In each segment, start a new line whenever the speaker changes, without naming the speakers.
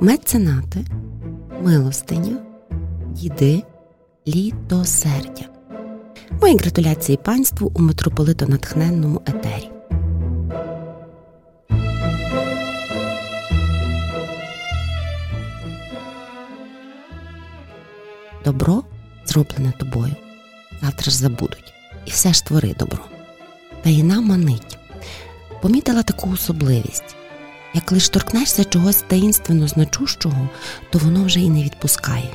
меценати, милостиня, діди, літосердя. Мої гратуляції панству у митрополито натхненному етері. Добро зроблене тобою. Завтра ж забудуть. І все ж твори добро. Таїна манить. Помітила таку особливість. Як лиш торкнешся чогось таїнственно значущого, то воно вже і не відпускає.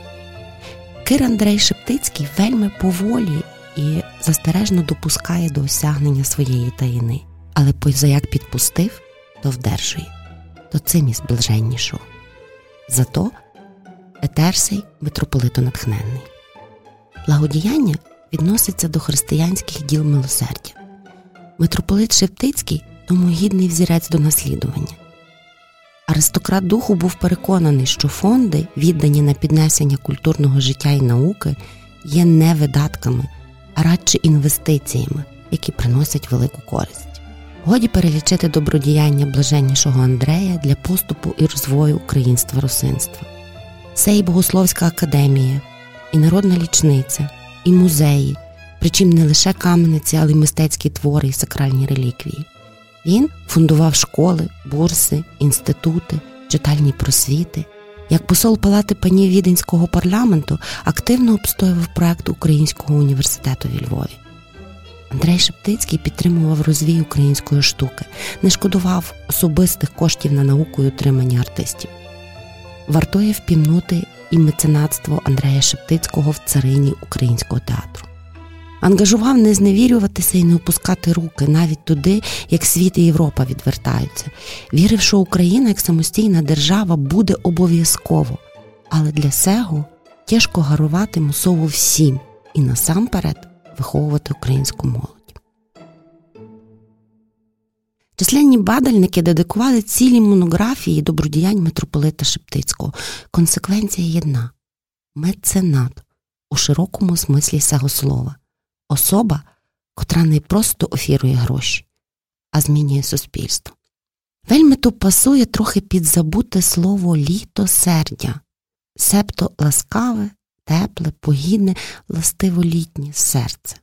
Кир Андрей Шептицький вельми поволі і застережно допускає до осягнення своєї таїни, але позаяк підпустив, то вдержує, то цим і зближеннішого. Зато Етерсей митрополито натхненний. Благодіяння відноситься до християнських діл милосердя. Митрополит Шептицький тому гідний взірець до наслідування. Аристократ духу був переконаний, що фонди, віддані на піднесення культурного життя і науки, є не видатками, а радше інвестиціями, які приносять велику користь. Годі перелічити добродіяння блаженнішого Андрея для поступу і розвою українства русинства. Це і Богословська академія, і народна лічниця, і музеї, причим не лише камениці, але й мистецькі твори і сакральні реліквії. Він фундував школи, бурси, інститути, читальні просвіти. Як посол Палати панів Віденського парламенту активно обстоював проект Українського університету в Львові. Андрей Шептицький підтримував розвій української штуки, не шкодував особистих коштів на науку і утримання артистів. Вартує впімнути і меценатство Андрея Шептицького в царині українського театру ангажував не зневірюватися і не опускати руки навіть туди, як світ і Європа відвертаються. Вірив, що Україна як самостійна держава буде обов'язково, але для сего тяжко гарувати мусово всім і насамперед виховувати українську молодь. Численні бадальники дедикували цілі монографії добродіянь митрополита Шептицького. Консеквенція єдна меценат у широкому смислі цього слова особа, котра не просто офірує гроші, а змінює суспільство. Вельми то пасує трохи підзабуте слово літосердя, себто ласкаве, тепле, погідне, ластиволітнє серце,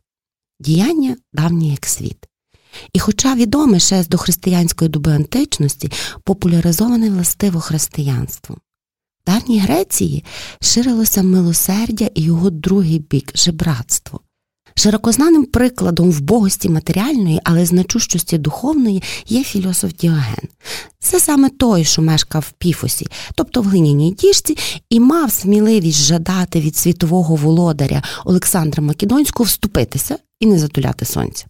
діяння давнє як світ. І, хоча відоме ще з дохристиянської доби античності, популяризоване властиво християнством. В давній Греції ширилося милосердя і його другий бік жебратство. Широкознаним прикладом вбогості матеріальної, але значущості духовної є філософ Діоген. Це саме той, що мешкав в піфосі, тобто в глиняній діжці, і мав сміливість жадати від світового володаря Олександра Македонського вступитися і не затуляти сонця.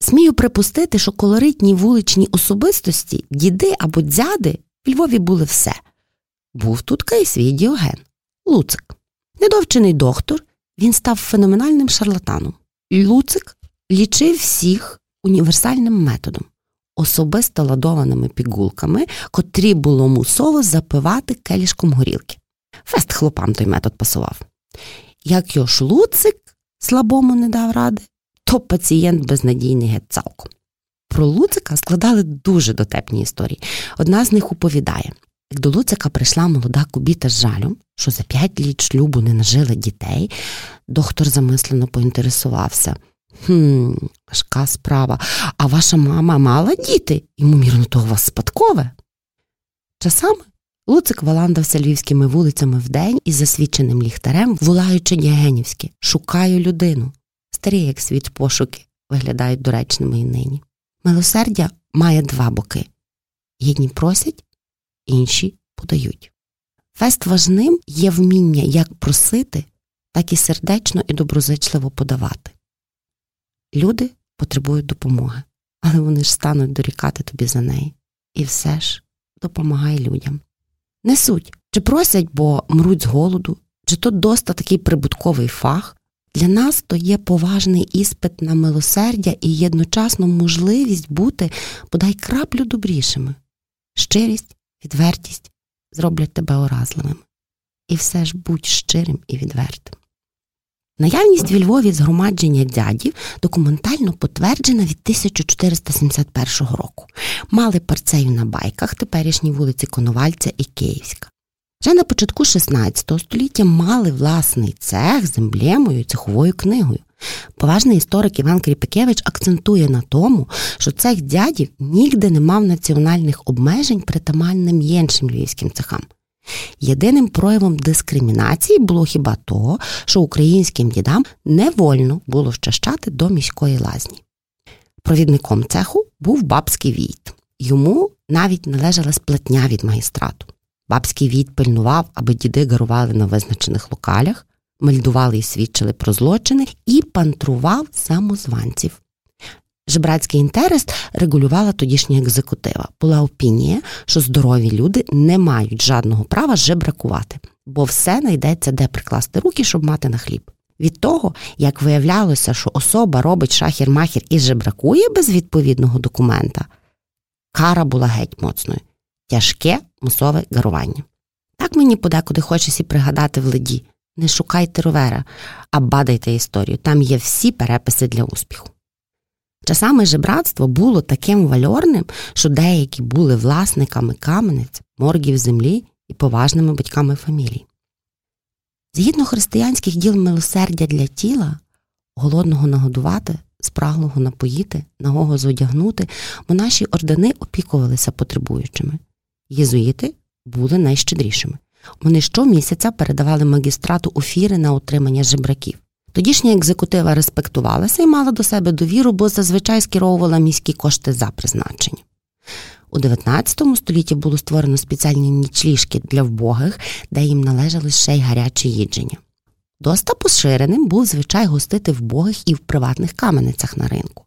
Смію припустити, що колоритні вуличні особистості, діди або дзяди в Львові були все. Був тут і свій Діоген, Луцик, недовчений доктор. Він став феноменальним шарлатаном. Луцик лічив всіх універсальним методом, особисто ладованими пігулками, котрі було мусово запивати келішком горілки. Фест хлопам той метод пасував. Як його ж Луцик слабому не дав ради, то пацієнт безнадійний геть цалком. Про Луцика складали дуже дотепні історії. Одна з них оповідає, як до Луцика прийшла молода кубіта з жалем, що за п'ять літ шлюбу не нажили дітей, доктор замислено поінтересувався. «Хм, важка справа. А ваша мама мала діти, ймовірно, то у вас спадкове. Часами Луцик валандався львівськими вулицями вдень із засвіченим ліхтарем, волаючи Діагенівське Шукаю людину. Старі, як світ пошуки, виглядають доречними і нині. Милосердя має два боки. Єдні просять, інші подають. Фест важним є вміння як просити, так і сердечно і доброзичливо подавати. Люди потребують допомоги, але вони ж стануть дорікати тобі за неї. І все ж допомагай людям. Не суть, чи просять, бо мруть з голоду, чи то доста такий прибутковий фах. Для нас то є поважний іспит на милосердя і єдночасно можливість бути бодай краплю добрішими. Щирість відвертість зроблять тебе уразливим. І все ж будь щирим і відвертим. Наявність в Львові згромадження дядів документально потверджена від 1471 року. Мали парцею на байках теперішній вулиці Коновальця і Київська. Вже на початку 16 століття мали власний цех з емблемою цеховою книгою. Поважний історик Іван Кріпикевич акцентує на тому, що цех дядів нігде не мав національних обмежень притаманним іншим львівським цехам. Єдиним проявом дискримінації було хіба того, що українським дідам не вольно було вчащати до міської лазні. Провідником цеху був бабський війт. Йому навіть належала сплатня від магістрату. Бабський війт пильнував, аби діди гарували на визначених локалях, мельдували і свідчили про злочини і пантрував самозванців. Жебрацький інтерес регулювала тодішня екзекутива. Була опінія, що здорові люди не мають жодного права жебракувати, бо все знайдеться де прикласти руки, щоб мати на хліб. Від того, як виявлялося, що особа робить шахір-махір і жебракує без відповідного документа, кара була геть моцною тяжке мусове гарування. Так мені подекуди хочеться пригадати в леді не шукайте ровера, а бадайте історію. Там є всі переписи для успіху. Часами жебратство було таким вальорним, що деякі були власниками камениць, моргів землі і поважними батьками фамілій. Згідно християнських діл милосердя для тіла, голодного нагодувати, спраглого напоїти, нагого зодягнути, монаші ордени опікувалися потребуючими. Єзуїти були найщедрішими. Вони щомісяця передавали магістрату офіри на отримання жебраків. Тодішня екзекутива респектувалася і мала до себе довіру, бо зазвичай скеровувала міські кошти за призначення. У 19 столітті було створено спеціальні нічліжки для вбогих, де їм належали ще й гарячі їдження. Доста поширеним був звичай гостити вбогих і в приватних каменицях на ринку.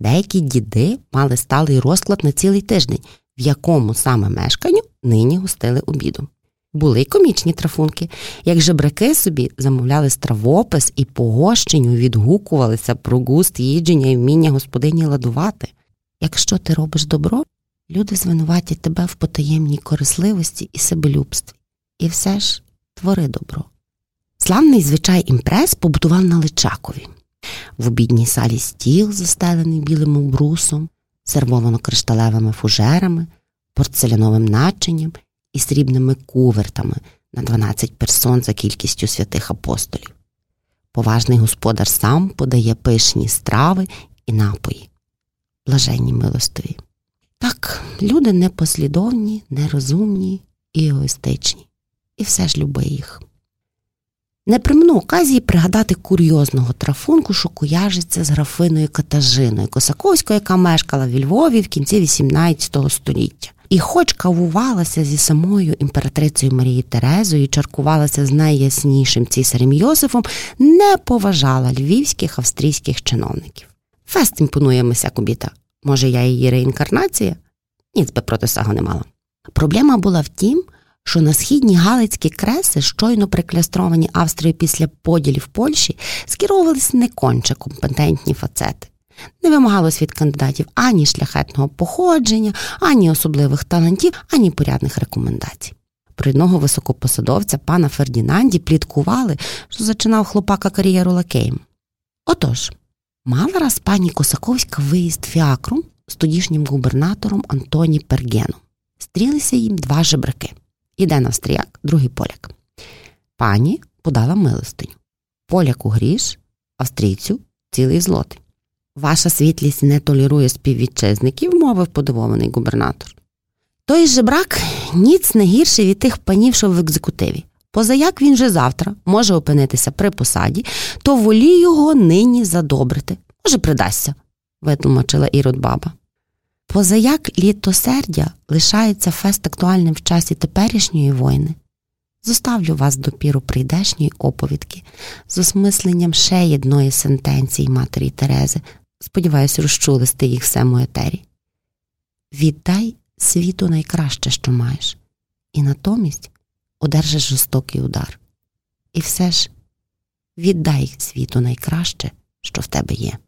Деякі діди мали сталий розклад на цілий тиждень, в якому саме мешканню нині гостили обіду. Були й комічні трафунки, як жебраки собі замовляли стравопис і погощенню відгукувалися про густ їдження і вміння господині ладувати. Якщо ти робиш добро, люди звинуватять тебе в потаємній корисливості і себелюбстві. І все ж твори добро. Славний звичай імпрес побудував на Личакові. В обідній салі стіл, застелений білим обрусом, сервовано кришталевими фужерами, порцеляновим начинням і срібними кувертами на 12 персон за кількістю святих апостолів. Поважний господар сам подає пишні страви і напої, блаженні милостиві. Так, люди непослідовні, нерозумні і егоїстичні, і все ж люби їх. Не примну оказії пригадати курйозного трафунку, що куяжиться з графиною Катажиною Косаковською, яка мешкала в Львові в кінці XVIII століття. І, хоч кавувалася зі самою імператрицею Марією Терезою чаркувалася з найяснішим цісарем Йосифом, не поважала львівських австрійських чиновників. Фест імпонує мися кобіта. Може, я її реінкарнація? Ніц би проти сього не мала. Проблема була в тім, що на східні Галицькі креси, щойно приклястровані Австрією після поділів Польщі, скеровувалися не конче компетентні фацети. Не вимагалось від кандидатів ані шляхетного походження, ані особливих талантів, ані порядних рекомендацій. Про одного високопосадовця пана Фердінанді пліткували, що зачинав хлопака кар'єру лакеєм. Отож, мала раз пані Косаковська виїзд фіакром з тодішнім губернатором Антоні Пергеном. Стрілися їм два жебраки. Іде австріяк, другий поляк. Пані подала милостиню. Поляку гріш, австрійцю цілий злотий. Ваша світлість не толірує співвітчизників, мовив подивований губернатор. Той жебрак ніц не гірший від тих панів, що в екзекутиві. Позаяк він же завтра може опинитися при посаді, то волі його нині задобрити. Може, придасться, витлумачила ірод баба. Позаяк літосердя лишається фест актуальним в часі теперішньої війни. Зоставлю вас до піру прийдешньої оповідки з осмисленням ще єдної сентенції матері Терези. Сподіваюсь, розчули сти їх всему етері. Віддай світу найкраще, що маєш, і натомість одержиш жорстокий удар. І все ж віддай світу найкраще, що в тебе є.